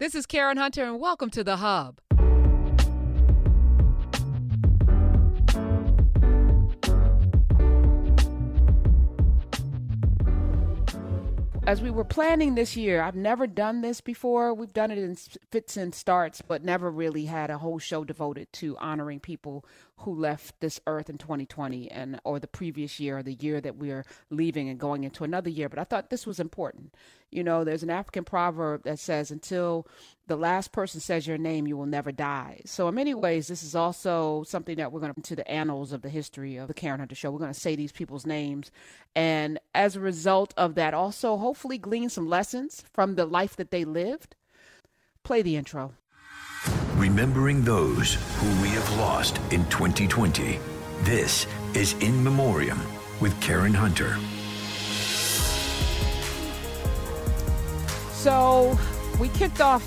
This is Karen Hunter, and welcome to The Hub. as we were planning this year, I've never done this before. We've done it in fits and starts, but never really had a whole show devoted to honoring people who left this earth in 2020 and or the previous year or the year that we're leaving and going into another year. But I thought this was important. You know, there's an African proverb that says, "Until the last person says your name, you will never die." So in many ways, this is also something that we're going to into the annals of the history of the Karen Hunter Show. We're going to say these people's names, and as a result of that, also hopefully glean some lessons from the life that they lived. Play the intro. Remembering those who we have lost in 2020. This is In Memoriam with Karen Hunter. So we kicked off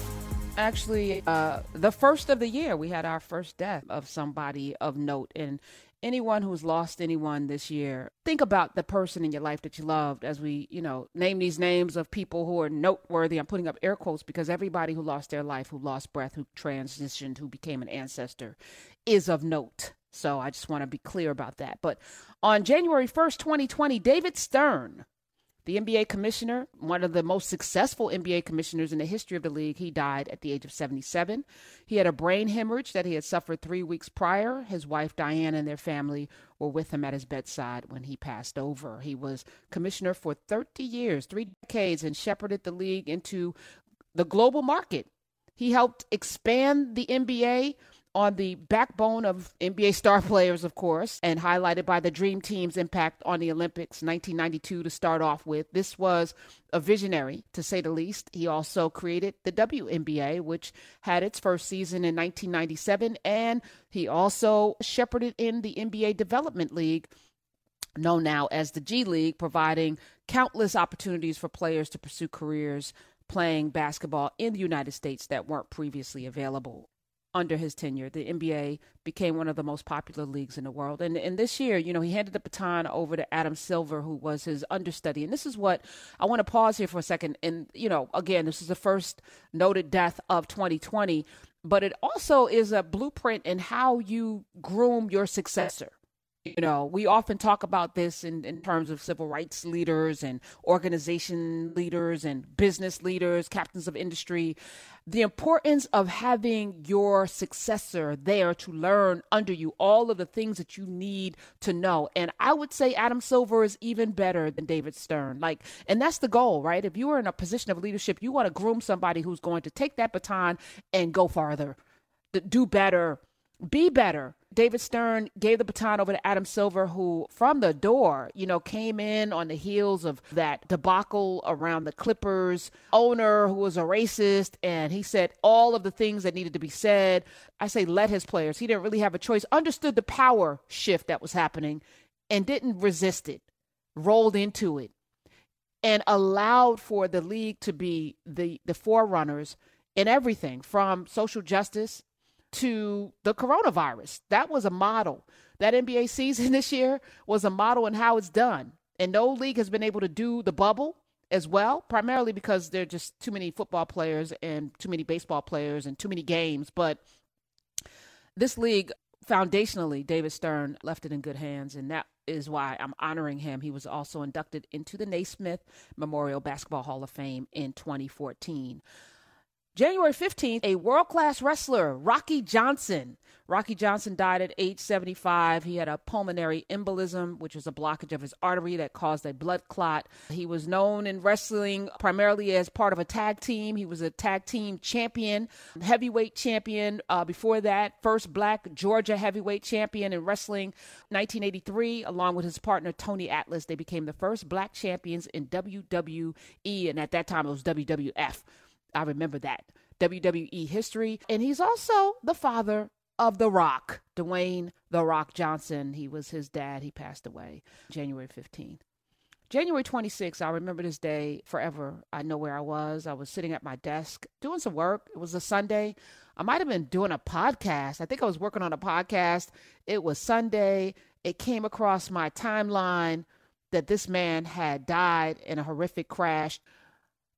actually uh, the first of the year. We had our first death of somebody of note. And anyone who's lost anyone this year, think about the person in your life that you loved as we, you know, name these names of people who are noteworthy. I'm putting up air quotes because everybody who lost their life, who lost breath, who transitioned, who became an ancestor is of note. So I just want to be clear about that. But on January 1st, 2020, David Stern, the NBA commissioner, one of the most successful NBA commissioners in the history of the league, he died at the age of 77. He had a brain hemorrhage that he had suffered three weeks prior. His wife, Diane, and their family were with him at his bedside when he passed over. He was commissioner for 30 years, three decades, and shepherded the league into the global market. He helped expand the NBA on the backbone of NBA star players, of course, and highlighted by the Dream Team's impact on the Olympics 1992 to start off with. This was a visionary, to say the least. He also created the WNBA, which had its first season in 1997, and he also shepherded in the NBA Development League known now as the G League, providing countless opportunities for players to pursue careers playing basketball in the United States that weren't previously available under his tenure. The NBA became one of the most popular leagues in the world. And, and this year, you know, he handed the baton over to Adam Silver, who was his understudy. And this is what I want to pause here for a second. And, you know, again, this is the first noted death of 2020, but it also is a blueprint in how you groom your successor. You know, we often talk about this in, in terms of civil rights leaders and organization leaders and business leaders, captains of industry. The importance of having your successor there to learn under you all of the things that you need to know. And I would say Adam Silver is even better than David Stern. Like, and that's the goal, right? If you are in a position of leadership, you want to groom somebody who's going to take that baton and go farther, do better, be better. David Stern gave the baton over to Adam Silver, who from the door, you know, came in on the heels of that debacle around the Clippers owner who was a racist. And he said all of the things that needed to be said. I say, let his players. He didn't really have a choice, understood the power shift that was happening and didn't resist it, rolled into it, and allowed for the league to be the, the forerunners in everything from social justice to the coronavirus. That was a model. That NBA season this year was a model in how it's done. And no league has been able to do the bubble as well, primarily because there are just too many football players and too many baseball players and too many games. But this league, foundationally, David Stern left it in good hands. And that is why I'm honoring him. He was also inducted into the Naismith Memorial Basketball Hall of Fame in 2014. January 15th, a world class wrestler, Rocky Johnson. Rocky Johnson died at age 75. He had a pulmonary embolism, which was a blockage of his artery that caused a blood clot. He was known in wrestling primarily as part of a tag team. He was a tag team champion, heavyweight champion. Uh, before that, first black Georgia heavyweight champion in wrestling. 1983, along with his partner Tony Atlas, they became the first black champions in WWE, and at that time it was WWF. I remember that. WWE history. And he's also the father of The Rock, Dwayne The Rock Johnson. He was his dad. He passed away January 15th. January 26th, I remember this day forever. I know where I was. I was sitting at my desk doing some work. It was a Sunday. I might have been doing a podcast. I think I was working on a podcast. It was Sunday. It came across my timeline that this man had died in a horrific crash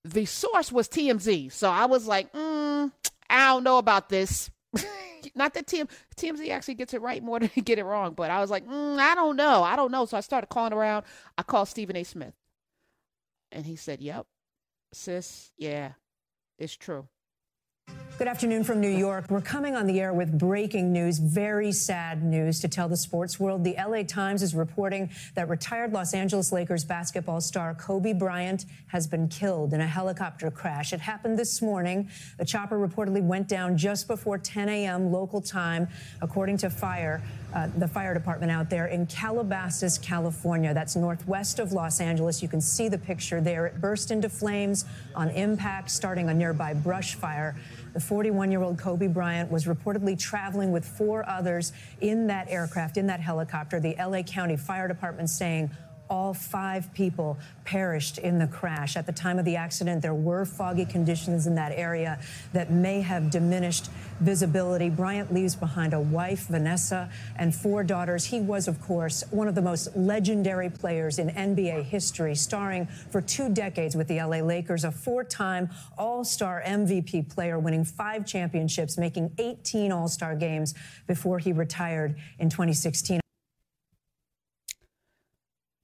the source was TMZ. So I was like, mm, I don't know about this. Not that TM, TMZ actually gets it right more than get it wrong, but I was like, mm, I don't know. I don't know. So I started calling around. I called Stephen A. Smith. And he said, Yep, sis, yeah, it's true. Good afternoon from New York. We're coming on the air with breaking news, very sad news to tell the sports world. The LA Times is reporting that retired Los Angeles Lakers basketball star Kobe Bryant has been killed in a helicopter crash. It happened this morning. The chopper reportedly went down just before 10 a.m. local time, according to fire, uh, the fire department out there in Calabasas, California. That's northwest of Los Angeles. You can see the picture there. It burst into flames on impact, starting a nearby brush fire. The 41 year old Kobe Bryant was reportedly traveling with four others in that aircraft, in that helicopter. The LA County Fire Department saying all five people perished in the crash. At the time of the accident, there were foggy conditions in that area that may have diminished visibility. Bryant leaves behind a wife, Vanessa, and four daughters. He was, of course, one of the most legendary players in NBA history, starring for two decades with the LA Lakers, a four time All Star MVP player, winning five championships, making 18 All Star games before he retired in 2016.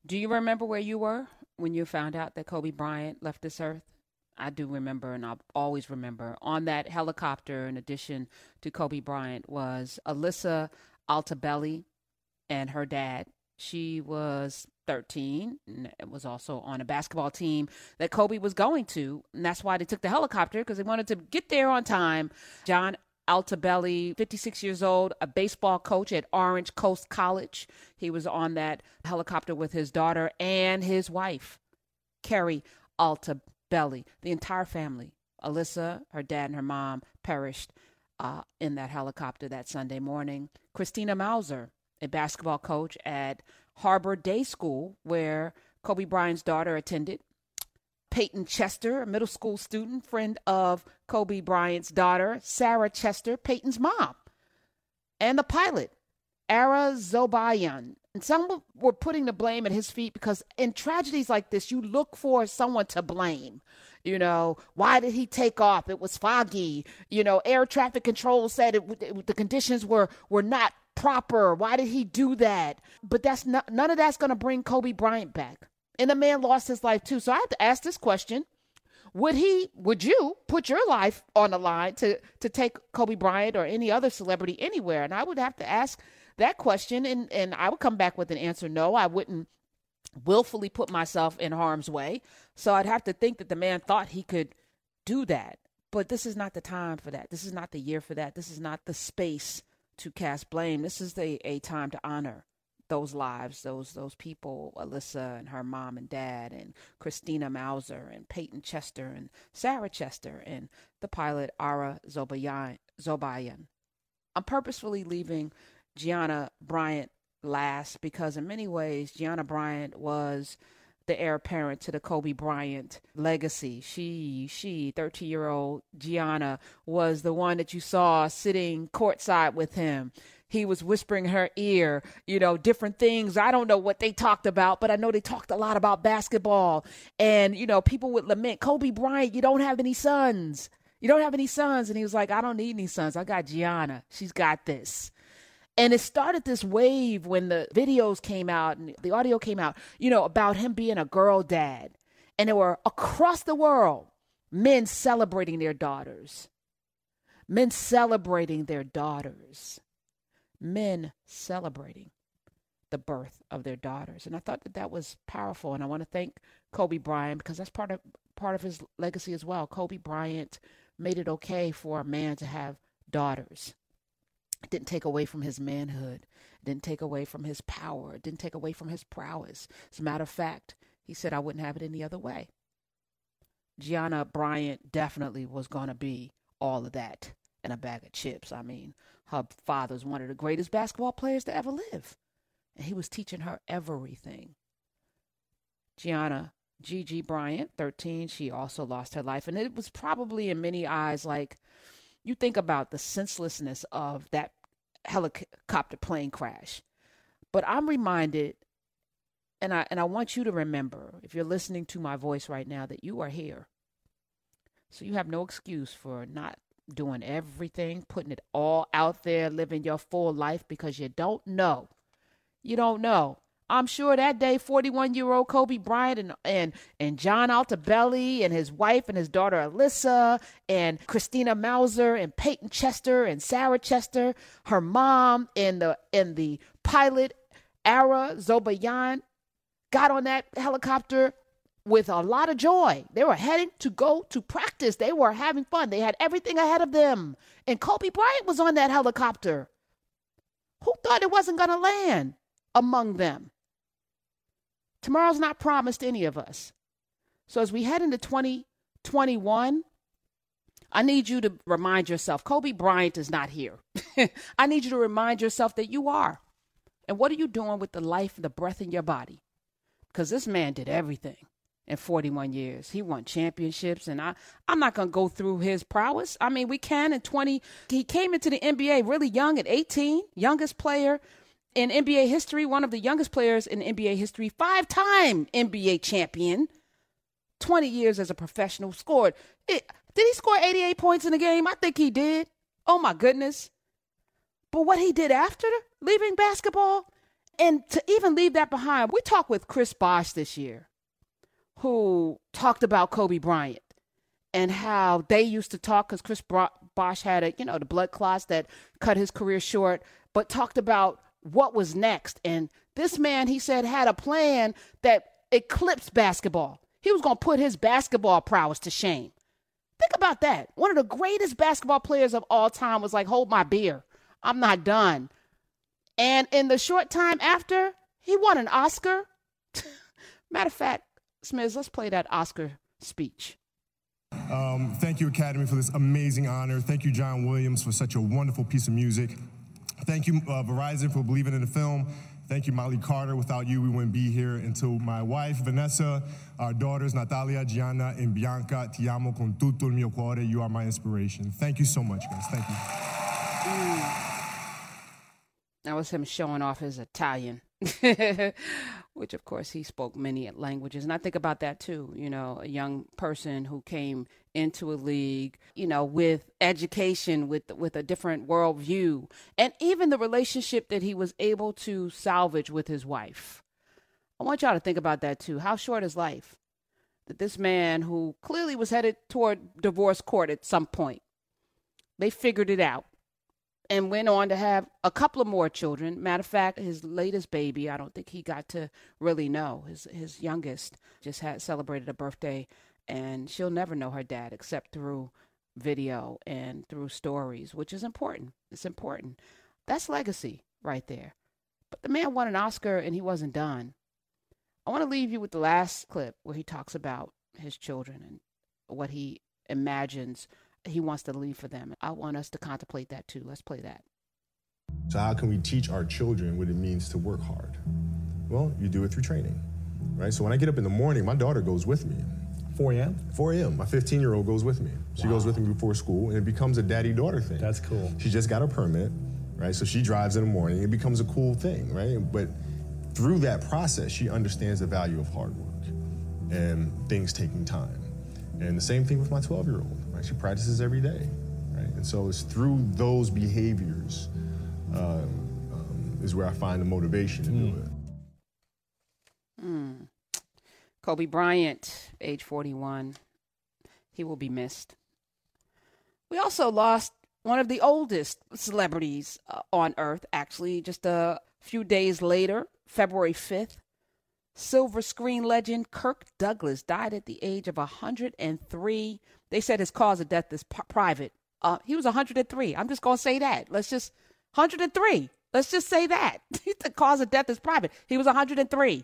Do you remember where you were when you found out that Kobe Bryant left this earth? I do remember, and I'll always remember. On that helicopter, in addition to Kobe Bryant, was Alyssa Altobelli and her dad. She was 13 and was also on a basketball team that Kobe was going to. And that's why they took the helicopter because they wanted to get there on time. John Altobelli, 56 years old, a baseball coach at Orange Coast College. He was on that helicopter with his daughter and his wife, Keri Altobelli. The entire family, Alyssa, her dad, and her mom, perished uh, in that helicopter that Sunday morning. Christina Mauser, a basketball coach at Harbor Day School, where Kobe Bryant's daughter attended, Payton Chester, a middle school student, friend of Kobe Bryant's daughter, Sarah Chester, Payton's mom, and the pilot, Ara Zobayan. And some were putting the blame at his feet because in tragedies like this, you look for someone to blame. You know, why did he take off? It was foggy. You know, air traffic control said it, it, the conditions were were not proper. Why did he do that? But that's not, none of that's going to bring Kobe Bryant back and the man lost his life too. So I have to ask this question. Would he, would you put your life on the line to, to take Kobe Bryant or any other celebrity anywhere? And I would have to ask that question and, and I would come back with an answer no. I wouldn't willfully put myself in harm's way. So I'd have to think that the man thought he could do that. But this is not the time for that. This is not the year for that. This is not the space to cast blame. This is the, a time to honor those lives, those those people, Alyssa and her mom and dad, and Christina Mauser and Payton Chester and Sarah Chester and the pilot Ara Zobayan. Zobayan. I'm purposefully leaving Gianna Bryant last because in many ways Gianna Bryant was the heir apparent to the Kobe Bryant legacy. She, she, 13 year old Gianna, was the one that you saw sitting courtside with him he was whispering her ear, you know, different things. I don't know what they talked about, but I know they talked a lot about basketball. And, you know, people would lament, Kobe Bryant, you don't have any sons. You don't have any sons. And he was like, I don't need any sons. I got Gianna. She's got this. And it started this wave when the videos came out and the audio came out, you know, about him being a girl dad. And there were across the world men celebrating their daughters, men celebrating their daughters men celebrating the birth of their daughters. And I thought that that was powerful. And I want to thank Kobe Bryant because that's part of part of his legacy as well. Kobe Bryant made it okay for a man to have daughters. It didn't take away from his manhood. It didn't take away from his power. It didn't take away from his prowess. As a matter of fact, he said I wouldn't have it any other way. Gianna Bryant definitely was going to be all of that and a bag of chips. I mean, her father's one of the greatest basketball players to ever live. And he was teaching her everything. Gianna Gigi Bryant, 13, she also lost her life. And it was probably in many eyes like you think about the senselessness of that helicopter plane crash. But I'm reminded and I and I want you to remember if you're listening to my voice right now that you are here. So you have no excuse for not doing everything, putting it all out there, living your full life because you don't know. You don't know. I'm sure that day, 41 year old Kobe Bryant and, and, and John Altobelli and his wife and his daughter Alyssa and Christina Mauser and Payton Chester and Sarah Chester, her mom and the and the pilot Ara Zobayan got on that helicopter with a lot of joy. They were heading to go to practice. They were having fun. They had everything ahead of them. And Kobe Bryant was on that helicopter. Who thought it wasn't going to land among them? Tomorrow's not promised to any of us. So as we head into 2021, I need you to remind yourself Kobe Bryant is not here. I need you to remind yourself that you are. And what are you doing with the life and the breath in your body? Because this man did everything in 41 years. He won championships, and I, I'm not going to go through his prowess. I mean, we can in 20. He came into the NBA really young at 18, youngest player in NBA history, one of the youngest players in NBA history, five time NBA champion, 20 years as a professional, scored. It, did he score 88 points in the game? I think he did. Oh my goodness. But what he did after leaving basketball, and to even leave that behind, we talked with Chris Bosh this year, who talked about Kobe Bryant and how they used to talk because Chris Bosh had a, you know, the blood clots that cut his career short, but talked about what was next. And this man, he said, had a plan that eclipsed basketball. He was going to put his basketball prowess to shame. Think about that. One of the greatest basketball players of all time was like, hold my beer. I'm not done. And in the short time after, he won an Oscar. Matter of fact, Smith, let's play that Oscar speech. Um, thank you, Academy, for this amazing honor. Thank you, John Williams, for such a wonderful piece of music. Thank you, uh, Verizon, for believing in the film. Thank you, Molly Carter. Without you, we wouldn't be here. And to my wife, Vanessa, our daughters, Natalia, Gianna, and Bianca, ti amo con tutto il mio cuore. You are my inspiration. Thank you so much, guys. Thank you. Mm. That was him showing off his Italian, which of course he spoke many languages. And I think about that too. You know, a young person who came into a league, you know, with education, with with a different worldview, and even the relationship that he was able to salvage with his wife. I want y'all to think about that too. How short is life? That this man who clearly was headed toward divorce court at some point, they figured it out and went on to have a couple of more children. Matter of fact, his latest baby, I don't think he got to really know. His his youngest just had celebrated a birthday, and she'll never know her dad except through video and through stories, which is important. It's important. That's legacy right there. But the man won an Oscar and he wasn't done. I want to leave you with the last clip where he talks about his children and what he imagines he wants to leave for them. I want us to contemplate that too. Let's play that. So, how can we teach our children what it means to work hard? Well, you do it through training, right? So, when I get up in the morning, my daughter goes with me. 4 a.m.? 4 a.m. My 15 year old goes with me. She wow. goes with me before school, and it becomes a daddy daughter thing. That's cool. She just got a permit, right? So, she drives in the morning. It becomes a cool thing, right? But through that process, she understands the value of hard work and things taking time. And the same thing with my 12 year old Right? She practices every day, right? And so it's through those behaviors um, um, is where I find the motivation to mm. do it. Mm. Kobe Bryant, age 41, he will be missed. We also lost one of the oldest celebrities uh, on earth, actually, just a few days later, February 5th. Silver screen legend Kirk Douglas died at the age of 103. They said his cause of death is p- private. Uh, he was 103. I'm just going to say that. Let's just 103. Let's just say that. the cause of death is private. He was 103.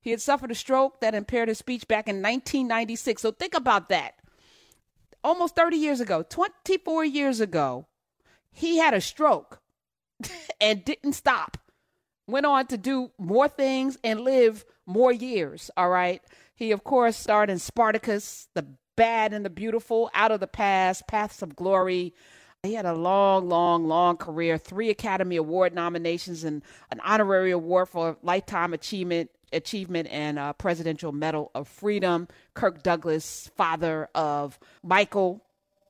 He had suffered a stroke that impaired his speech back in 1996. So think about that. Almost 30 years ago, 24 years ago, he had a stroke and didn't stop went on to do more things and live more years. All right. He, of course, starred in Spartacus, The Bad and the Beautiful, Out of the Past, Paths of Glory. He had a long, long, long career, three Academy Award nominations and an honorary award for lifetime achievement achievement and a Presidential Medal of Freedom. Kirk Douglas, father of Michael,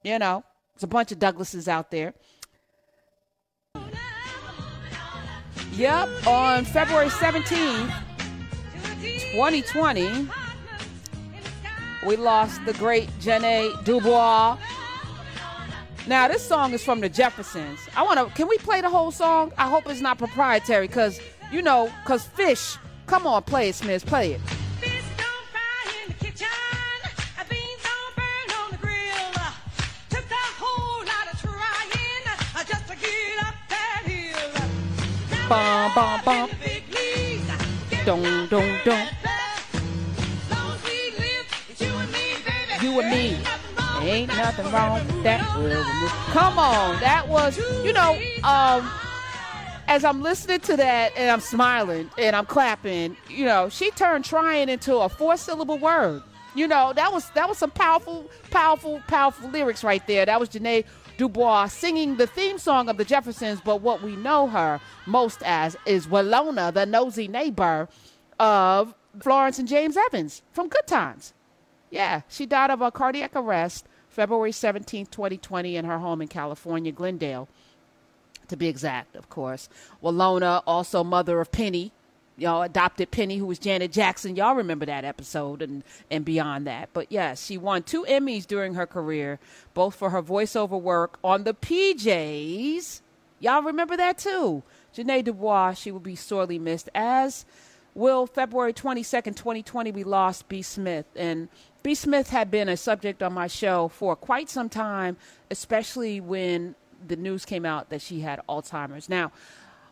you know, There's a bunch of Douglases out there. Yep, on February 17th, 2020, we lost the great Ja'Net DuBois. Now, this song is from the Jeffersons. I want to, can we play the whole song? I hope it's not proprietary because, you know, because Fish, come on, play it, Smith, play it. Bum, bum. Dong, dong, dong. You and me. Ain't nothing wrong with that. Come on. That was, you know, um, as I'm listening to that and I'm smiling and I'm clapping, you know, she turned trying into a four syllable word. You know, that was that was some powerful, powerful, powerful lyrics right there. That was Ja'Net DuBois singing the theme song of the Jeffersons, but what we know her most as is Willona, the nosy neighbor of Florence and James Evans from Good Times. Yeah, she died of a cardiac arrest February 17, 2020, in her home in California, Glendale, to be exact, of course. Willona, also mother of Penny, y'all adopted Penny, who was Janet Jackson. Y'all remember that episode and, and beyond that. But yes, she won two Emmys during her career, both for her voiceover work on the PJs. Y'all remember that too. Ja'Net DuBois, she will be sorely missed. As will February 22nd, 2020, we lost B. Smith. And B. Smith had been a subject on my show for quite some time, especially when the news came out that she had Alzheimer's. Now,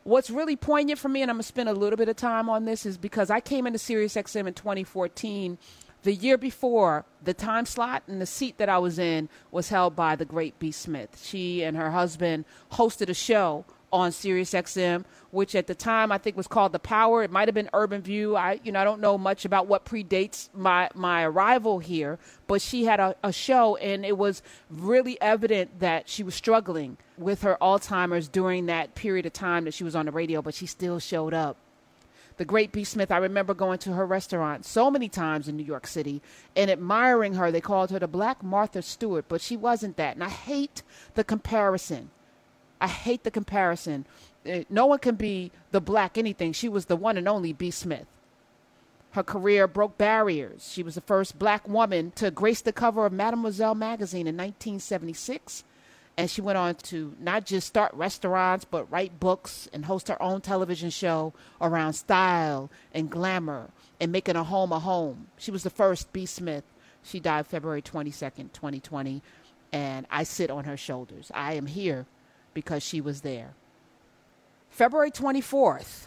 what's really poignant for me, and I'm going to spend a little bit of time on this, is because I came into SiriusXM in 2014. The year before, the time slot and the seat that I was in was held by the great B. Smith. She and her husband hosted a show on SiriusXM, which at the time I think was called The Power. It might have been Urban View. I, you know, I don't know much about what predates my my arrival here, but she had a, a show, and it was really evident that she was struggling with her Alzheimer's during that period of time that she was on the radio, but she still showed up. The great B. Smith, I remember going to her restaurant so many times in New York City and admiring her. They called her the Black Martha Stewart, but she wasn't that. And I hate the comparison I hate the comparison. Uh, no one can be the black anything. She was the one and only B. Smith. Her career broke barriers. She was the first black woman to grace the cover of Mademoiselle magazine in 1976. And she went on to not just start restaurants, but write books and host her own television show around style and glamour and making a home a home. She was the first B. Smith. She died February 22nd, 2020. And I sit on her shoulders. I am here because she was there. February 24th.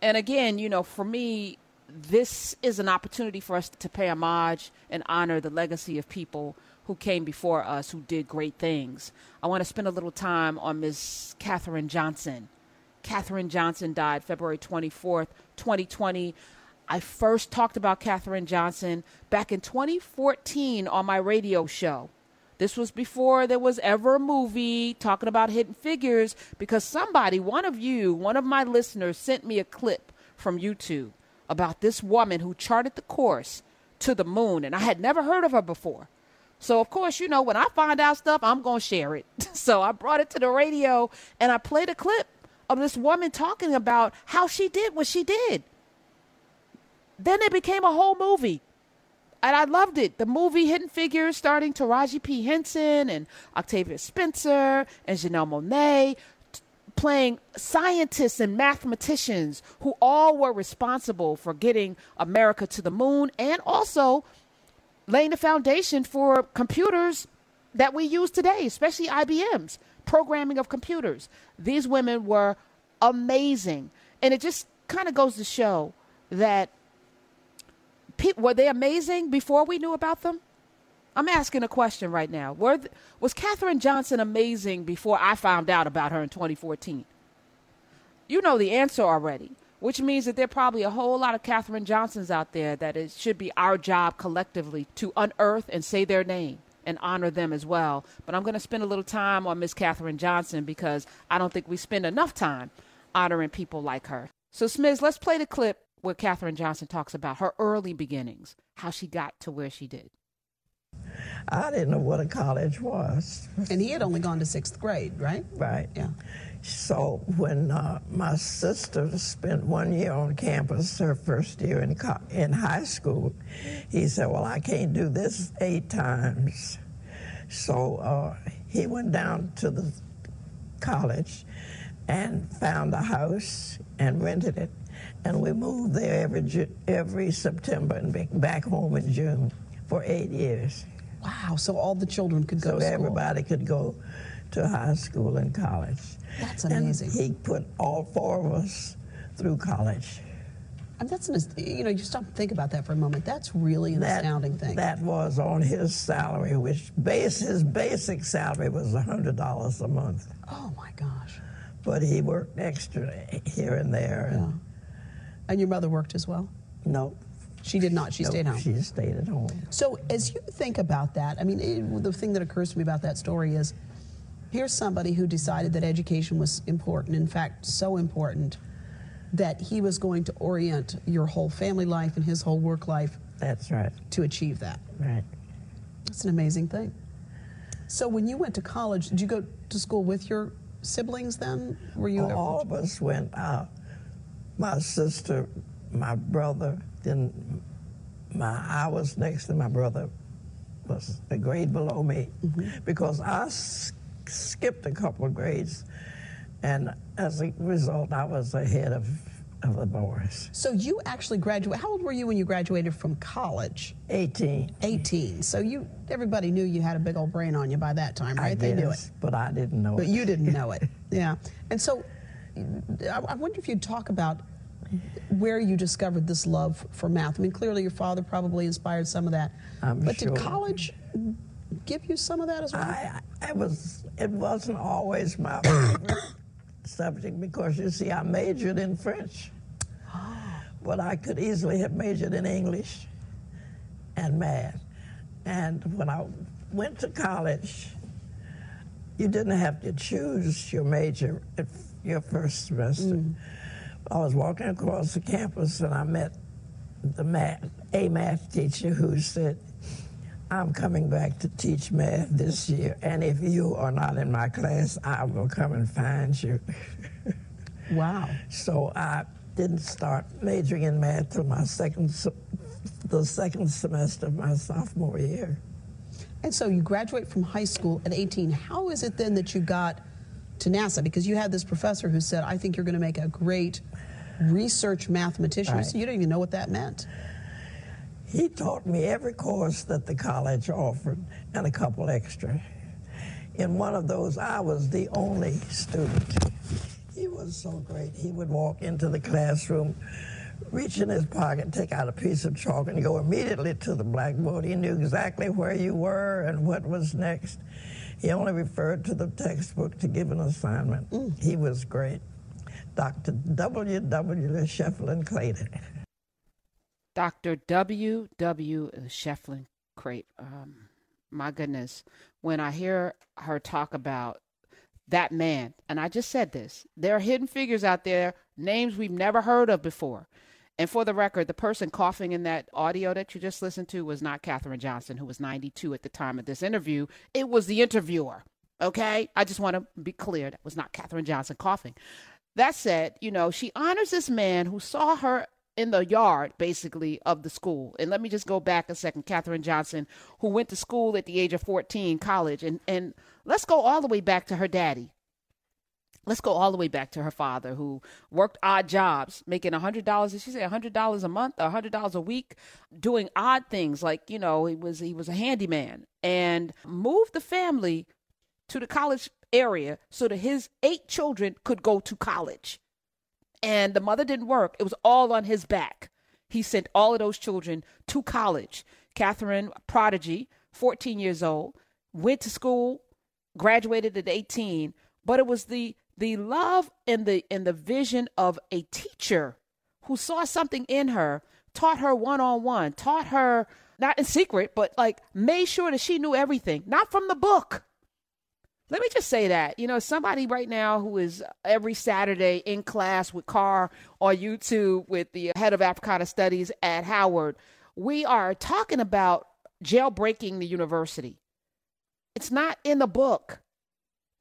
And again, you know, for me, this is an opportunity for us to pay homage and honor the legacy of people who came before us who did great things. I want to spend a little time on Ms. Katherine Johnson. Katherine Johnson died February 24th, 2020. I first talked about Katherine Johnson back in 2014 on my radio show. This was before there was ever a movie talking about hidden figures because somebody, one of you, one of my listeners, sent me a clip from YouTube about this woman who charted the course to the moon, and I had never heard of her before. So, of course, you know, when I find out stuff, I'm going to share it. so I brought it to the radio and I played a clip of this woman talking about how she did what she did. Then it became a whole movie and I loved it. The movie Hidden Figures, starring Taraji P. Henson and Octavia Spencer and Janelle Monáe, t- playing scientists and mathematicians who all were responsible for getting America to the moon and also laying the foundation for computers that we use today, especially IBM's programming of computers. These women were amazing. And it just kind of goes to show that pe- were they amazing before we knew about them? I'm asking a question right now. Were th- was Katherine Johnson amazing before I found out about her in 2014? You know the answer already, which means that there are probably a whole lot of Katherine Johnsons out there that it should be our job collectively to unearth and say their name and honor them as well. But I'm going to spend a little time on Miss Katherine Johnson because I don't think we spend enough time honoring people like her. So, Smith, let's play the clip where Katherine Johnson talks about her early beginnings, how she got to where she did. I didn't know what a college was. And he had only gone to sixth grade, right? Right. Yeah. So when uh, my sister spent one year on campus, her first year in co- in high school, he said, "Well, I can't do this eight times." So uh, he went down to the college and found a house and rented it, and we moved there every every September and back home in June for eight years. Wow. So all the children could go So to school. everybody could go to high school and college. That's amazing. And he put all four of us through college. And that's an, you know, you stop and think about that for a moment. That's really an That, astounding thing. that was on his salary, which base his basic salary was hundred dollars a month. oh my gosh. But he worked extra here and there. Yeah. And And your mother worked as well? no, She did not. She no, stayed home. She stayed at home. So, as you think about that, I mean, it, the thing that occurs to me about that story is here's somebody who decided that education was important, in fact, so important that he was going to orient your whole family life and his whole work life That's right. to achieve that. Right. That's an amazing thing. So, when you went to college, did you go to school with your siblings then? Were you ever- All of us went out. My sister, my brother, then my I was next to my brother was a grade below me mm-hmm. because I s- skipped a couple of grades, and as a result, I was ahead of of the boys. So, you actually graduated. How old were you when you graduated from college? 18. 18. So, you everybody knew you had a big old brain on you by that time, right? I they knew it. but I didn't know But it. But you didn't know it. Yeah. And so I I wonder if you'd talk about where you discovered this love for math. I mean, clearly your father probably inspired some of that. I'm but sure. did college give you some of that as well? I, I was it wasn't always my subject because you see I majored in French, but I could easily have majored in English and math. And when I went to college, you didn't have to choose your major at your first semester. Mm. I was walking across the campus and I met the math, a math teacher who said, I'm coming back to teach math this year, and if you are not in my class, I will come and find you. wow. so I didn't start majoring in math till my second, the second semester of my sophomore year. And so you graduate from high school at 18. How is it then that you got to NASA? Because you had this professor who said, I think you're going to make a great research mathematician. Right. So you didn't even know what that meant. He taught me every course that the college offered and a couple extra. In one of those, I was the only student. He was so great. He would walk into the classroom, reach in his pocket, take out a piece of chalk, and go immediately to the blackboard. He knew exactly where you were and what was next. He only referred to the textbook to give an assignment. He was great. Dr. W. W. Schieffelin Claytor. Dr. W. W. Schieffelin Crape. Um, my goodness, when I hear her talk about that man, and I just said this, there are hidden figures out there, names we've never heard of before. And for the record, the person coughing in that audio that you just listened to was not Katherine Johnson, who was 92 at the time of this interview. It was the interviewer. Okay? I just want to be clear. That was not Katherine Johnson coughing. That said, you know, she honors this man who saw her in the yard, basically, of the school. And let me just go back a second. Katherine Johnson, who went to school at the age of 14, college. And, and let's go all the way back to her daddy. Let's go all the way back to her father, who worked odd jobs, making $100, did she say $100 a month or $100 a week, doing odd things like, you know, he was, he was a handyman and moved the family to the college area so that his eight children could go to college. And the mother didn't work, it was all on his back. He sent all of those children to college. Katherine, prodigy, 14 years old, went to school, graduated at 18, but it was the the love and the and the vision of a teacher who saw something in her, taught her one on one, taught her not in secret, but like made sure that she knew everything, not from the book. Let me just say that, you know, somebody right now who is every Saturday in class with Carr on YouTube with the head of Africana Studies at Howard, we are talking about jailbreaking the university. It's not in the book.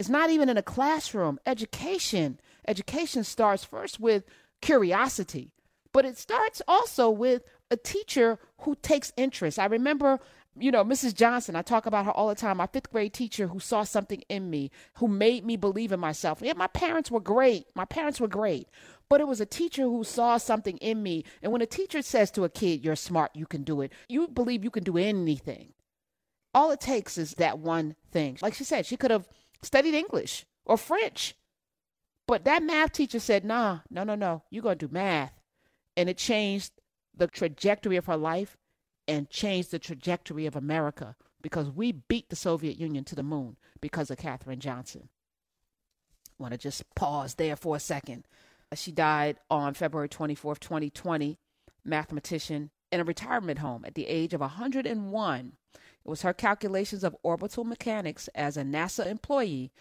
It's not even in a classroom. Education, education starts first with curiosity, but it starts also with a teacher who takes interest. I remember you know, Mrs. Johnson, I talk about her all the time, my fifth grade teacher who saw something in me, who made me believe in myself. Yeah, my parents were great. My parents were great. But it was a teacher who saw something in me. And when a teacher says to a kid, you're smart, you can do it, you believe you can do anything. All it takes is that one thing. Like she said, she could have studied English or French. But that math teacher said, nah, no, no, no, you're going to do math. And it changed the trajectory of her life and changed the trajectory of America because we beat the Soviet Union to the moon because of Katherine Johnson. I want to just pause there for a second. She died on February 24th, 2020, mathematician in a retirement home at the age of 101. It was her calculations of orbital mechanics as a NASA employee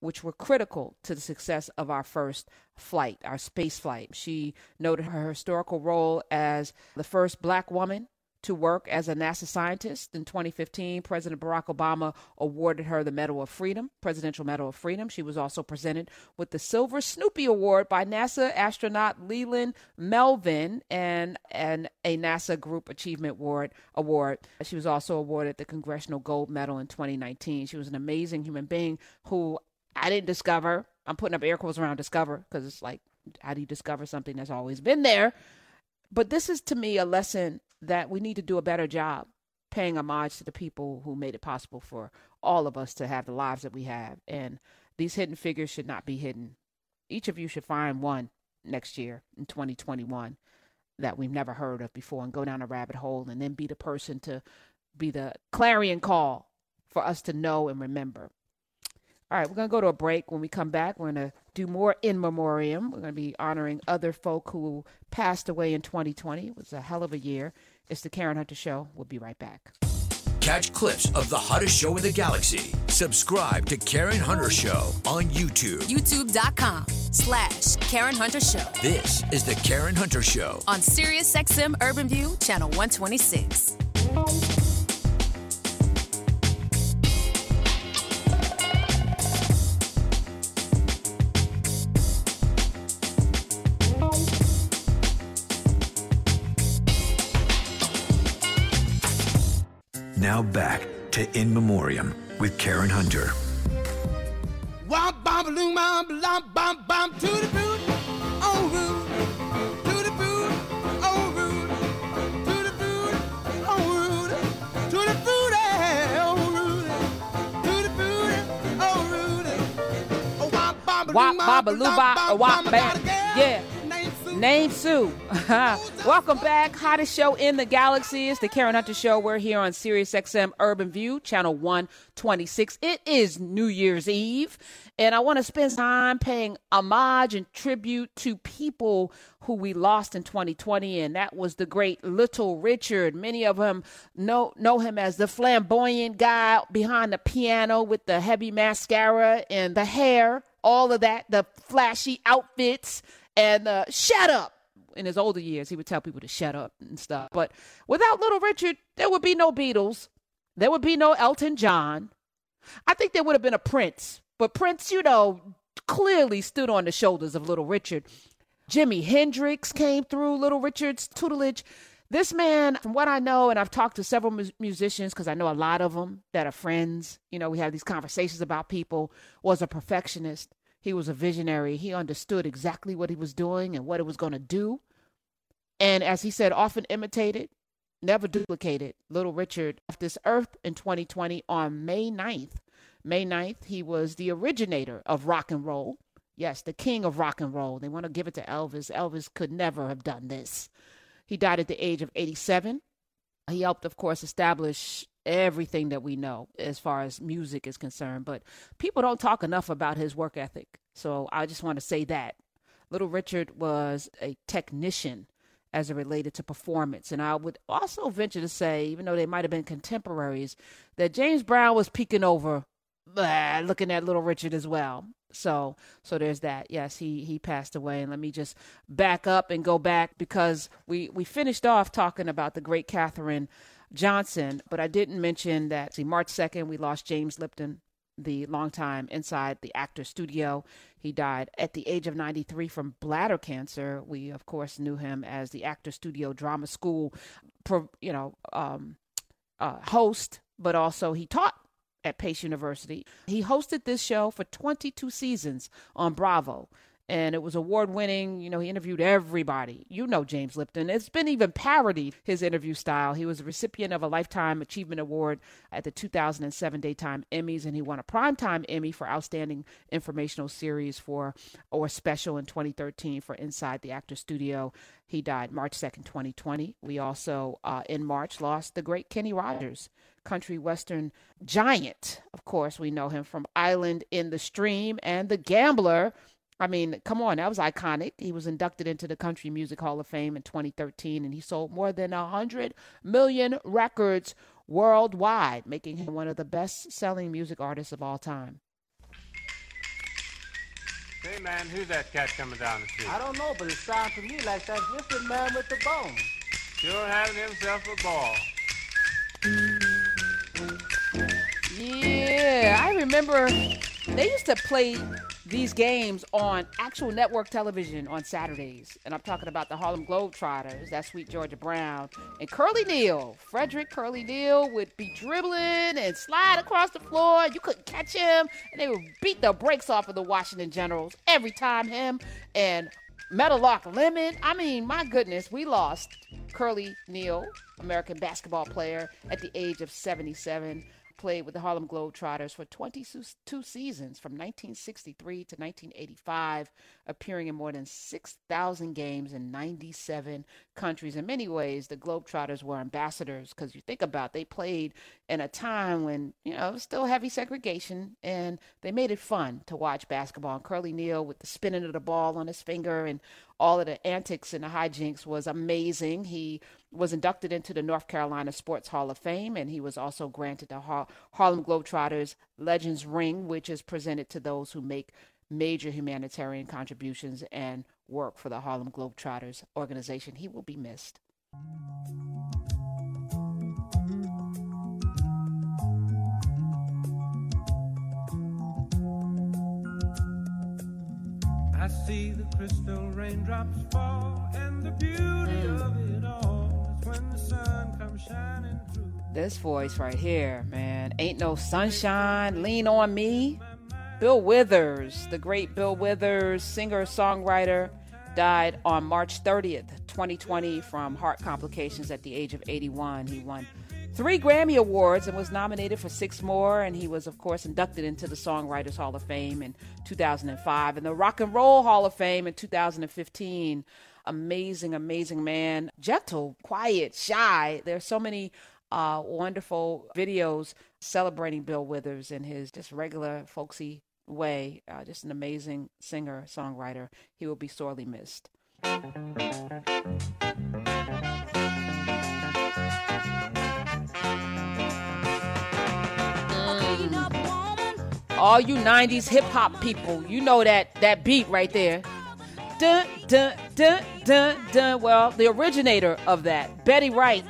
which were critical to the success of our first flight, our space flight. She noted her historical role as the first black woman to work as a NASA scientist. In 2015, President Barack Obama awarded her the Medal of Freedom, Presidential Medal of Freedom. She was also presented with the Silver Snoopy Award by NASA astronaut Leland Melvin and, and a NASA Group Achievement Award, award. She was also awarded the Congressional Gold Medal in 2019. She was an amazing human being who I didn't discover. I'm putting up air quotes around discover because it's like, how do you discover something that's always been there? But this is to me a lesson that we need to do a better job paying homage to the people who made it possible for all of us to have the lives that we have. And these hidden figures should not be hidden. Each of you should find one next year in 2021 that we've never heard of before and go down a rabbit hole and then be the person to be the clarion call for us to know and remember. All right, we're going to go to a break. When we come back, we're going to do more in memoriam. We're going to be honoring other folk who passed away in 2020. It was a hell of a year. It's the Karen Hunter Show. We'll be right back. Catch clips of the hottest show in the galaxy. Subscribe to Karen Hunter Show on YouTube. YouTube.com slash Karen Hunter Show. This is the Karen Hunter Show on Sirius XM Urban View, Channel 126. Now back to In Memoriam with Karen Hunter. Wop, baba, luba, wop, bam. Yeah. Name Sue. Welcome back. Hottest show in the galaxy is the Karen Hunter Show. We're here on Sirius XM Urban View, channel 126. It is New Year's Eve, and I want to spend time paying homage and tribute to people who we lost in 2020, and that was the great Little Richard. Many of them know know him as the flamboyant guy behind the piano with the heavy mascara and the hair, all of that, the flashy outfits and uh, shut up. In his older years, he would tell people to shut up and stuff. But without Little Richard, there would be no Beatles. There would be no Elton John. I think there would have been a Prince. But Prince, you know, clearly stood on the shoulders of Little Richard. Jimi Hendrix came through Little Richard's tutelage. This man, from what I know, and I've talked to several mu- musicians because I know a lot of them that are friends, you know, we have these conversations about people, was a perfectionist. He was a visionary. He understood exactly what he was doing and what it was going to do. And as he said, often imitated, never duplicated. Little Richard left this earth in 2020 on May 9th. May 9th, he was the originator of rock and roll. Yes, the king of rock and roll. They want to give it to Elvis. Elvis could never have done this. He died at the age of 87. He helped, of course, establish everything that we know as far as music is concerned. But people don't talk enough about his work ethic. So I just want to say that. Little Richard was a technician as it related to performance. And I would also venture to say, even though they might have been contemporaries, that James Brown was peeking over, blah, looking at Little Richard as well. So, so there's that. Yes, he he passed away, and let me just back up and go back because we we finished off talking about the great Katherine Johnson. But I didn't mention that, see, March 2nd, we lost James Lipton, the longtime inside the actor studio. He died at the age of 93 from bladder cancer. We, of course, knew him as the actor studio drama school, you know, um, uh, host, but also he taught at Pace University. He hosted this show for 22 seasons on Bravo and it was award winning. You know, he interviewed everybody. You know James Lipton. It's been even parodied his interview style. He was a recipient of a Lifetime Achievement Award at the 2007 Daytime Emmys, and he won a Primetime Emmy for Outstanding Informational Series for or Special in 2013 for Inside the Actor Studio. He died March 2nd, 2020. We also, uh, in March, lost the great Kenny Rogers country western giant. Of course, we know him from Island in the Stream and The Gambler, I mean, come on, that was iconic. He was inducted into the Country Music Hall of Fame in 2013, and he sold more than 100 million records worldwide, making him one of the best selling music artists of all time. Hey, man, who's that cat coming down the street? I don't know, but it sounds to me like that's just the man with the bone. Sure having himself a ball. Yeah, I remember they used to play these games on actual network television on Saturdays. And I'm talking about the Harlem Globetrotters, that sweet Georgia Brown, and Curly Neal. Frederick Curly Neal would be dribbling and slide across the floor. You couldn't catch him. And they would beat the brakes off of the Washington Generals every time him and Meadowlark Lemon. I mean, my goodness, we lost Curly Neal, American basketball player, at the age of 77 played with the Harlem Globetrotters for 22 seasons from 1963 to 1985, appearing in more than 6,000 games in 97 countries. In many ways, the Globetrotters were ambassadors because you think about it, they played in a time when, you know, still heavy segregation and they made it fun to watch basketball. And Curly Neal with the spinning of the ball on his finger and all of the antics and the hijinks was amazing. He was inducted into the North Carolina Sports Hall of Fame, and he was also granted the Har- Harlem Globetrotters Legends Ring, which is presented to those who make major humanitarian contributions and work for the Harlem Globetrotters organization. He will be missed. I see the crystal raindrops fall, and the beauty of it all is when the sun comes shining through. This voice right here, man. Ain't no sunshine, lean on me. Bill Withers, the great Bill Withers, singer songwriter, died on March 30th, 2020, from heart complications at the age of 81. He won three Grammy Awards and was nominated for six more. And he was, of course, inducted into the Songwriters Hall of Fame in 2005 and the Rock and Roll Hall of Fame in 2015. Amazing, amazing man. Gentle, quiet, shy. There's so many uh, wonderful videos celebrating Bill Withers in his just regular folksy way. Uh, just an amazing singer, songwriter. He will be sorely missed. All you 90s hip hop people, you know that that beat right there. Dun dun dun dun dun. Well, the originator of that, Betty Wright,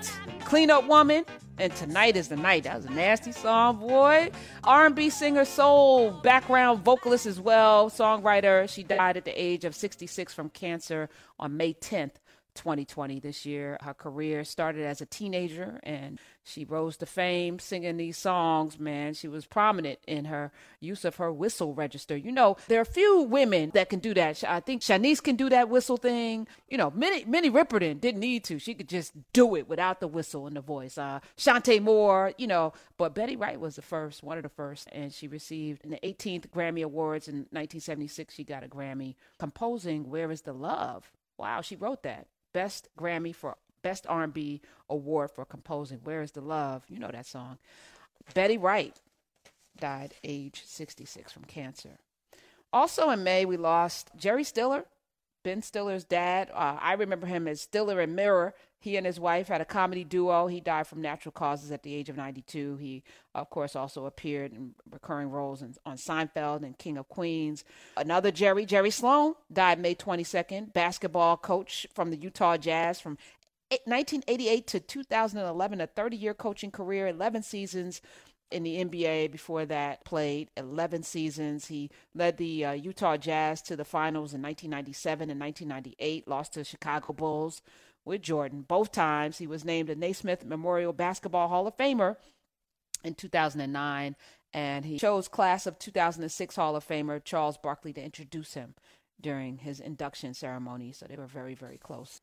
Clean Up Woman, and Tonight is the Night. That was a nasty song, boy. R&B singer, soul background vocalist as well, songwriter. She died at the age of 66 from cancer on May 10th. 2020 this year. Her career started as a teenager and she rose to fame singing these songs, man. She was prominent in her use of her whistle register. You know, there are few women that can do that. I think Shanice can do that whistle thing. You know, Minnie, Minnie Riperton didn't need to. She could just do it without the whistle and the voice. Uh, Chanté Moore, you know, but Betty Wright was the first, one of the first, and she received in the 18th Grammy Awards in 1976. She got a Grammy composing "Where Is the Love." Wow, she wrote that. Best Grammy for Best R&B award for composing Where is the Love? You know that song. Betty Wright died age 66 from cancer. Also in May we lost Jerry Stiller, Ben Stiller's dad. Uh, I remember him as Stiller and Meara. He and his wife had a comedy duo. He died from natural causes at the age of 92. He, of course, also appeared in recurring roles in, on Seinfeld and King of Queens. Another Jerry, Jerry Sloan, died May 22nd, basketball coach from the Utah Jazz from 1988 to 2011, a 30 year coaching career, 11 seasons in the NBA. Before that, played 11 seasons. He led the uh, Utah Jazz to the finals in 1997 and 1998, lost to the Chicago Bulls with Jordan. Both times, he was named a Naismith Memorial Basketball Hall of Famer in 2009, and he chose class of 2006 Hall of Famer Charles Barkley to introduce him during his induction ceremony. So they were very, very close.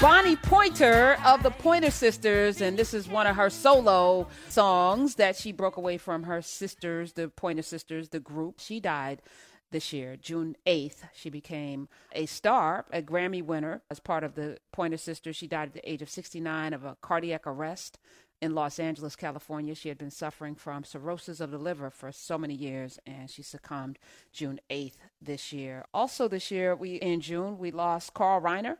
Bonnie Pointer of the Pointer Sisters, and this is one of her solo songs that she broke away from her sisters, the Pointer Sisters, the group. She died this year, June 8th. She became a star, a Grammy winner as part of the Pointer Sisters. She died at the age of 69 of a cardiac arrest in Los Angeles, California. She had been suffering from cirrhosis of the liver for so many years, and she succumbed June 8th this year. Also, this year, we in June, we lost Carl Reiner.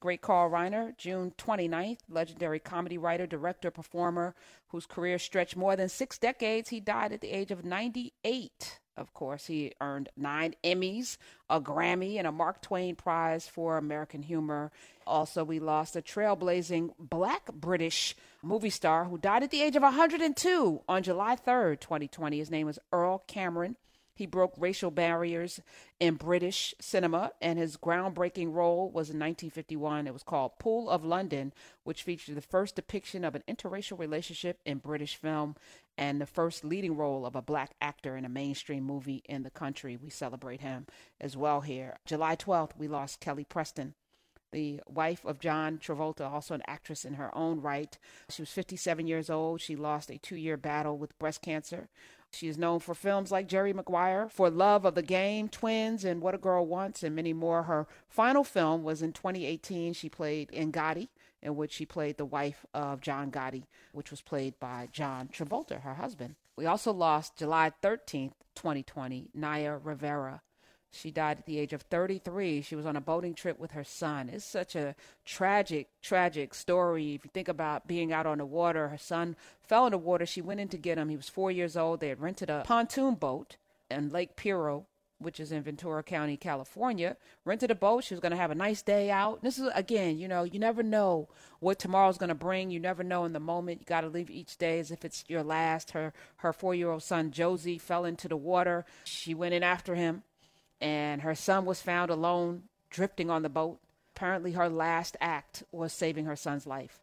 Great Carl Reiner, June 29th, legendary comedy writer, director, performer, whose career stretched more than six decades. He died at the age of 98. Of course, he earned nine Emmys, a Grammy, and a Mark Twain Prize for American Humor. Also, we lost a trailblazing black British movie star who died at the age of 102 on July 3rd, 2020. His name was Earl Cameron. He broke racial barriers in British cinema, and his groundbreaking role was in 1951. It was called Pool of London, which featured the first depiction of an interracial relationship in British film and the first leading role of a black actor in a mainstream movie in the country. We celebrate him as well here. July 12th, we lost Kelly Preston the wife of John Travolta, also an actress in her own right. She was 57 years old. She lost a two year battle with breast cancer. She is known for films like Jerry Maguire, for Love of the Game, Twins, and What a Girl Wants, and many more. Her final film was in 2018. She played in Gotti, in which she played the wife of John Gotti, which was played by John Travolta, her husband. We also lost July 13th, 2020, Naya Rivera. She died at the age of 33. She was on a boating trip with her son. It's such a tragic, tragic story. If you think about being out on the water, her son fell in the water. She went in to get him. He was four years old. They had rented a pontoon boat in Lake Piru, which is in Ventura County, California. Rented a boat. She was going to have a nice day out. This is, again, you know, you never know what tomorrow's going to bring. You never know in the moment. You got to live each day as if it's your last. Her, her four year old son, Josie, fell into the water. She went in after him and her son was found alone, drifting on the boat. Apparently, her last act was saving her son's life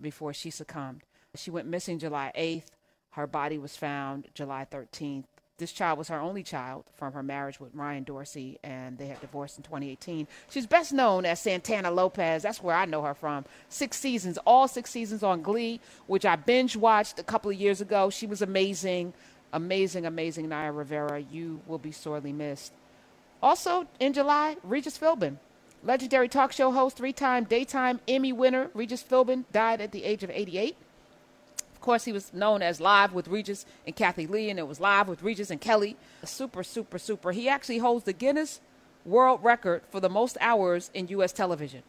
before she succumbed. She went missing July 8th. Her body was found July 13th. This child was her only child from her marriage with Ryan Dorsey, and they had divorced in 2018. She's best known as Santana Lopez. That's where I know her from. Six seasons, all six seasons on Glee, which I binge watched a couple of years ago. She was amazing, amazing, amazing. Naya Rivera, you will be sorely missed. Also in July, Regis Philbin, legendary talk show host, three time daytime Emmy winner. Regis Philbin died at the age of 88. Of course, he was known as Live with Regis and Kathie Lee, and it was Live with Regis and Kelly. Super, super, super. He actually holds the Guinness World Record for the most hours in U.S. television.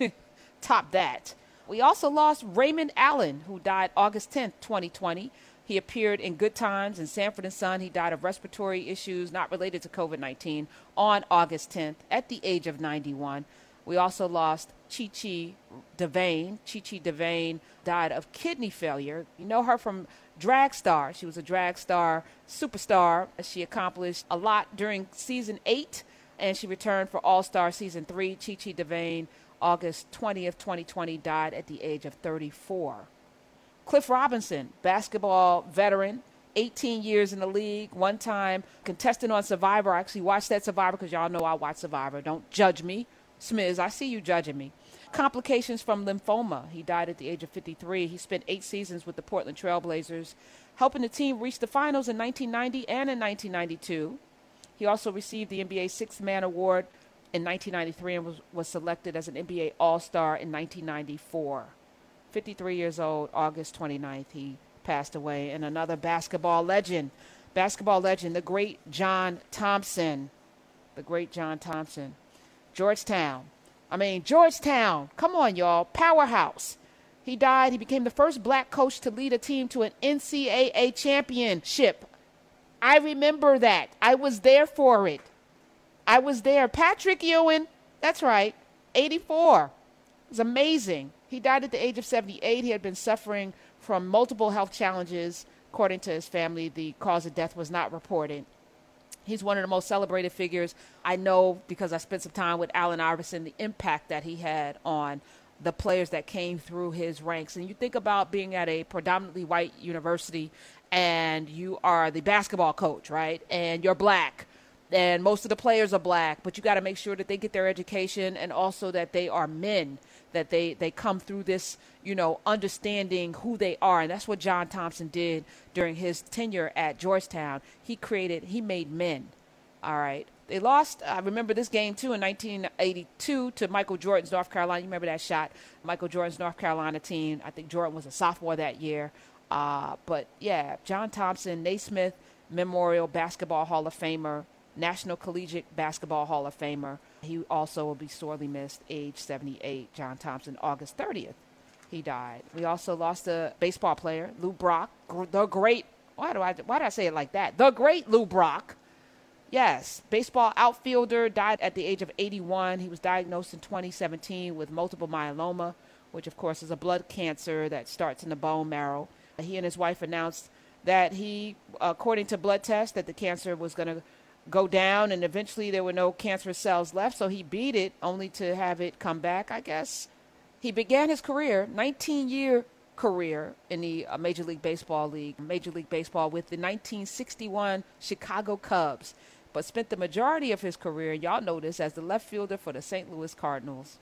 Top that. We also lost Raymond Allen, who died August 10th, 2020. He appeared in Good Times and Sanford and Son. He died of respiratory issues not related to COVID 19 on August 10th at the age of 91. We also lost Chi Chi DeVayne. Chi Chi DeVayne died of kidney failure. You know her from Drag Star. She was a drag star superstar. She accomplished a lot during season eight, and she returned for All Star season three. Chi Chi DeVayne, August 20th, 2020, died at the age of 34. Cliff Robinson, basketball veteran, 18 years in the league, one time contestant on Survivor. I actually watched that Survivor because y'all know I watch Survivor. Don't judge me. Smiz, I see you judging me. Complications from lymphoma. He died at the age of 53. He spent eight seasons with the Portland Trailblazers, helping the team reach the finals in 1990 and in 1992. He also received the NBA Sixth Man Award in 1993 and was, was selected as an NBA All Star in 1994. 53 years old, August 29th, he passed away. And another basketball legend basketball legend, the great John Thompson. The great John Thompson. Georgetown. I mean, Georgetown. Come on, y'all. Powerhouse. He died. He became the first black coach to lead a team to an NCAA championship. I remember that. I was there for it. I was there. Patrick Ewing, that's right, 84. It was amazing. He died at the age of 78. He had been suffering from multiple health challenges. According to his family, the cause of death was not reported. He's one of the most celebrated figures. I know because I spent some time with Allen Iverson, the impact that he had on the players that came through his ranks. And you think about being at a predominantly white university and you are the basketball coach, right? And you're black. And most of the players are black, but you got to make sure that they get their education and also that they are men, that they, they come through this, you know, understanding who they are. And that's what John Thompson did during his tenure at Georgetown. He created, he made men. All right. They lost. I remember this game too in 1982 to Michael Jordan's North Carolina. You remember that shot? Michael Jordan's North Carolina team. I think Jordan was a sophomore that year. Uh, but yeah, John Thompson, Naismith Memorial Basketball Hall of Famer, National Collegiate Basketball Hall of Famer. He also will be sorely missed, age 78. John Thompson, August 30th, he died. We also lost a baseball player, Lou Brock, the great. Why do I why do I say it like that? The great Lou Brock Yes, baseball outfielder died at the age of 81. He was diagnosed in 2017 with multiple myeloma, which of course is a blood cancer that starts in the bone marrow. He and his wife announced that he, according to blood tests, that the cancer was going to go down and eventually there were no cancerous cells left, so he beat it only to have it come back, I guess. He began his career, 19 year career in the uh, Major League Baseball League, Major League Baseball with the 1961 Chicago Cubs but spent the majority of his career, y'all know this, as the left fielder for the St. Louis Cardinals.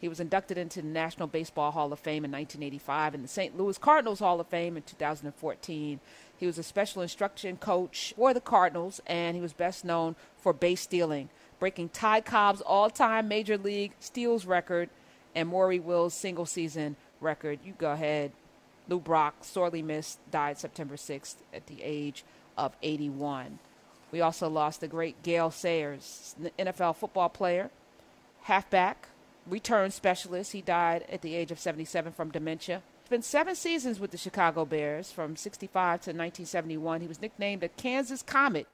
He was inducted into the National Baseball Hall of Fame in 1985 and the St. Louis Cardinals Hall of Fame in 2014. He was a special instruction coach for the Cardinals, and he was best known for base stealing, breaking Ty Cobb's all time Major League steals record and Maury Will's single season record. You go ahead. Lou Brock, sorely missed, died September 6th at the age of 81. We also lost the great Gale Sayers, NFL football player, halfback, return specialist. He died at the age of 77 from dementia. Spent seven seasons with the Chicago Bears from 65 to 1971. He was nicknamed the Kansas Comet,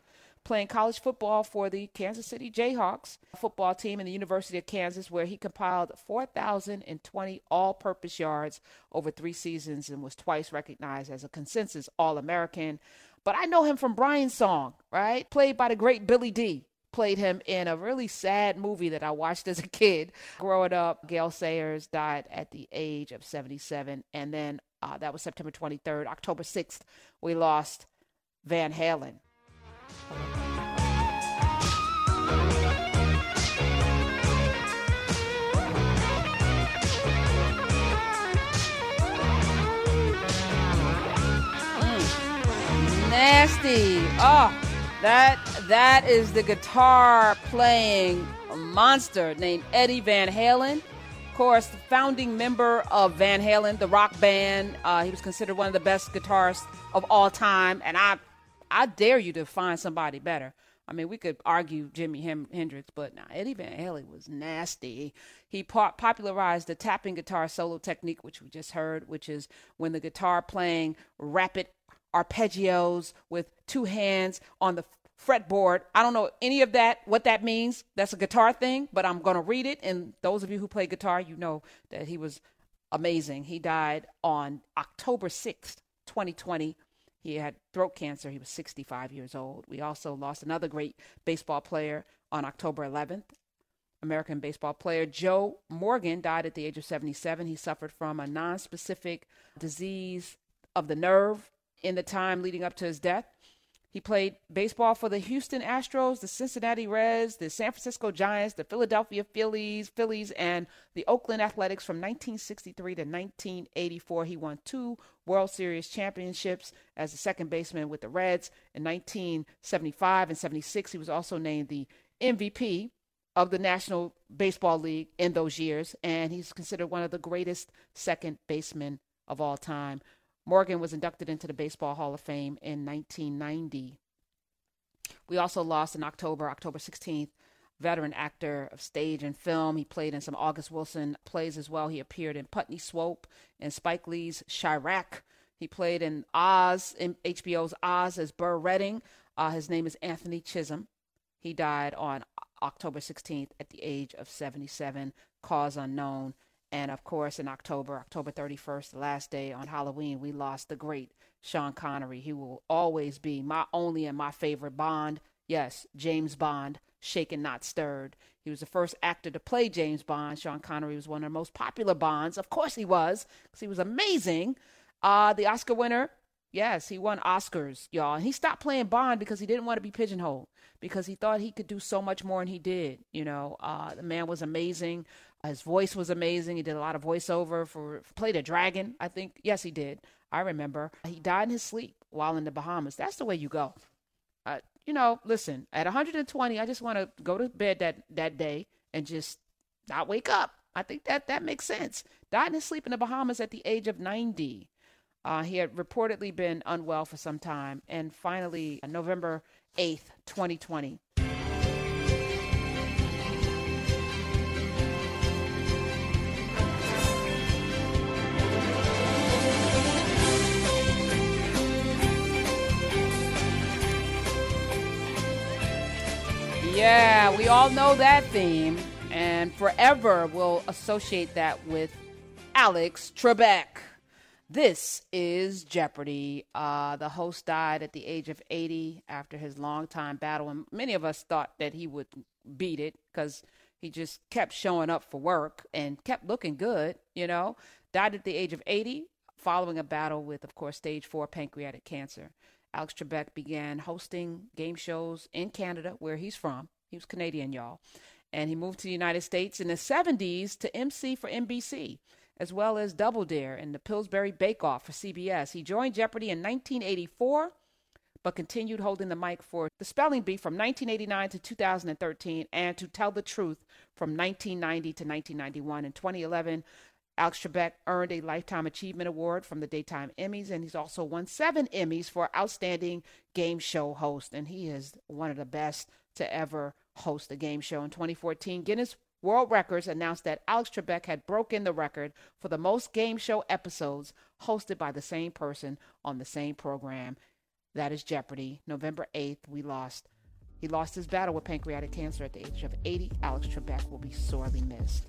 playing college football for the Kansas City Jayhawks football team in the University of Kansas, where he compiled 4,020 all purpose yards over three seasons and was twice recognized as a consensus All American. But I know him from Brian's song, right? Played by the great Billy Dee. Played him in a really sad movie that I watched as a kid. Growing up, Gale Sayers died at the age of 77. And then uh, that was September 23rd. October 6th, we lost Van Halen. nasty. Oh, that that is the guitar playing monster named Eddie Van Halen. Of course, the founding member of Van Halen, the rock band. Uh, he was considered one of the best guitarists of all time, and I I dare you to find somebody better. I mean, we could argue Jimi Hendrix, but nah, Eddie Van Halen was nasty. He popularized the tapping guitar solo technique, which we just heard, which is when the guitar playing rapid arpeggios with two hands on the fretboard. I don't know any of that, what that means. That's a guitar thing, but I'm going to read it. And those of you who play guitar, you know that he was amazing. He died on October 6th, 2020. He had throat cancer. He was 65 years old. We also lost another great baseball player on October 11th. American baseball player Joe Morgan died at the age of 77. He suffered from a non-specific disease of the nerve in the time leading up to his death. He played baseball for the Houston Astros, the Cincinnati Reds, the San Francisco Giants, the Philadelphia Phillies, Phillies, and the Oakland Athletics from 1963 to 1984. He won two World Series championships as a second baseman with the Reds. In 1975 and 76, he was also named the MVP of the National Baseball League in those years, and he's considered one of the greatest second basemen of all time. Morgan was inducted into the Baseball Hall of Fame in 1990. We also lost in October, October 16th, veteran actor of stage and film. He played in some August Wilson plays as well. He appeared in Putney Swope and Spike Lee's Chi-Raq. He played in Oz, in HBO's Oz as Burr Redding. Uh, his name is Anthony Chisholm. He died on October 16th at the age of 77, cause unknown. And of course, in October, October 31st, the last day on Halloween, we lost the great Sean Connery. He will always be my only and my favorite Bond. Yes, James Bond, shaken, not stirred. He was the first actor to play James Bond. Sean Connery was one of the most popular Bonds. Of course, he was, because he was amazing. Uh, the Oscar winner, yes, he won Oscars, y'all. And he stopped playing Bond because he didn't want to be pigeonholed, because he thought he could do so much more, and he did. You know, uh, the man was amazing. His voice was amazing. He did a lot of voiceover for, played a dragon, I think. Yes, he did. I remember. He died in his sleep while in the Bahamas. That's the way you go. Uh, you know, listen, at 120, I just want to go to bed that, that day and just not wake up. I think that that makes sense. Died in his sleep in the Bahamas at the age of 90. Uh, he had reportedly been unwell for some time, and finally, November 8th, 2020. Yeah, we all know that theme, and forever we'll associate that with Alex Trebek. This is Jeopardy. Uh, the host died at the age of 80 after his long-time battle, and many of us thought that he would beat it because he just kept showing up for work and kept looking good, you know. Died at the age of 80 following a battle with, of course, stage four pancreatic cancer. Alex Trebek began hosting game shows in Canada, where he's from. He was Canadian, y'all. And he moved to the United States in the 70s to MC for NBC, as well as Double Dare and the Pillsbury Bake Off for CBS. He joined Jeopardy in 1984, but continued holding the mic for The Spelling Bee from 1989 to 2013 and To Tell the Truth from 1990 to 1991. In 2011, Alex Trebek earned a Lifetime Achievement Award from the Daytime Emmys, and he's also won seven Emmys for Outstanding Game Show Host. And he is one of the best to ever host a game show. In 2014, Guinness World Records announced that Alex Trebek had broken the record for the most game show episodes hosted by the same person on the same program. That is Jeopardy. November 8th, we lost. He lost his battle with pancreatic cancer at the age of 80. Alex Trebek will be sorely missed.